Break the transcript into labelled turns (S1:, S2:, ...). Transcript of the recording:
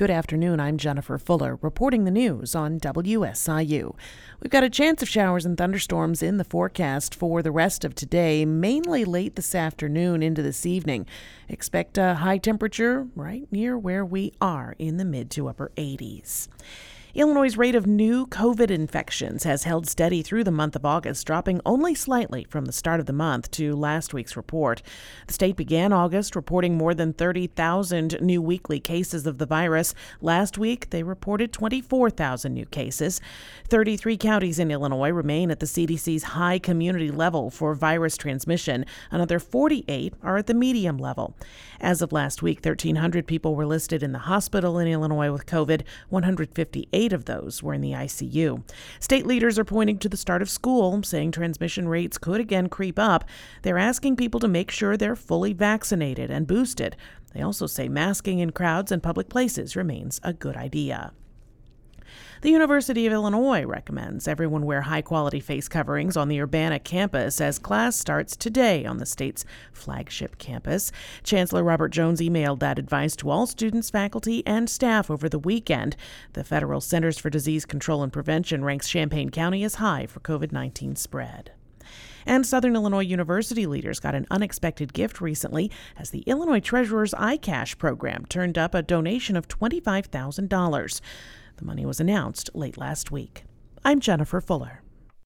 S1: Good afternoon. I'm Jennifer Fuller, reporting the news on WSIU. We've got a chance of showers and thunderstorms in the forecast for the rest of today, mainly late this afternoon into this evening. Expect a high temperature right near where we are in the mid to upper 80s. Illinois' rate of new COVID infections has held steady through the month of August, dropping only slightly from the start of the month to last week's report. The state began August reporting more than 30,000 new weekly cases of the virus. Last week, they reported 24,000 new cases. 33 counties in Illinois remain at the CDC's high community level for virus transmission. Another 48 are at the medium level. As of last week, 1,300 people were listed in the hospital in Illinois with COVID. 158 Eight of those were in the ICU. State leaders are pointing to the start of school, saying transmission rates could again creep up. They're asking people to make sure they're fully vaccinated and boosted. They also say masking in crowds and public places remains a good idea. The University of Illinois recommends everyone wear high quality face coverings on the Urbana campus as class starts today on the state's flagship campus. Chancellor Robert Jones emailed that advice to all students, faculty, and staff over the weekend. The Federal Centers for Disease Control and Prevention ranks Champaign County as high for COVID 19 spread. And Southern Illinois University leaders got an unexpected gift recently as the Illinois Treasurer's iCash program turned up a donation of $25,000. The money was announced late last week. I'm Jennifer Fuller.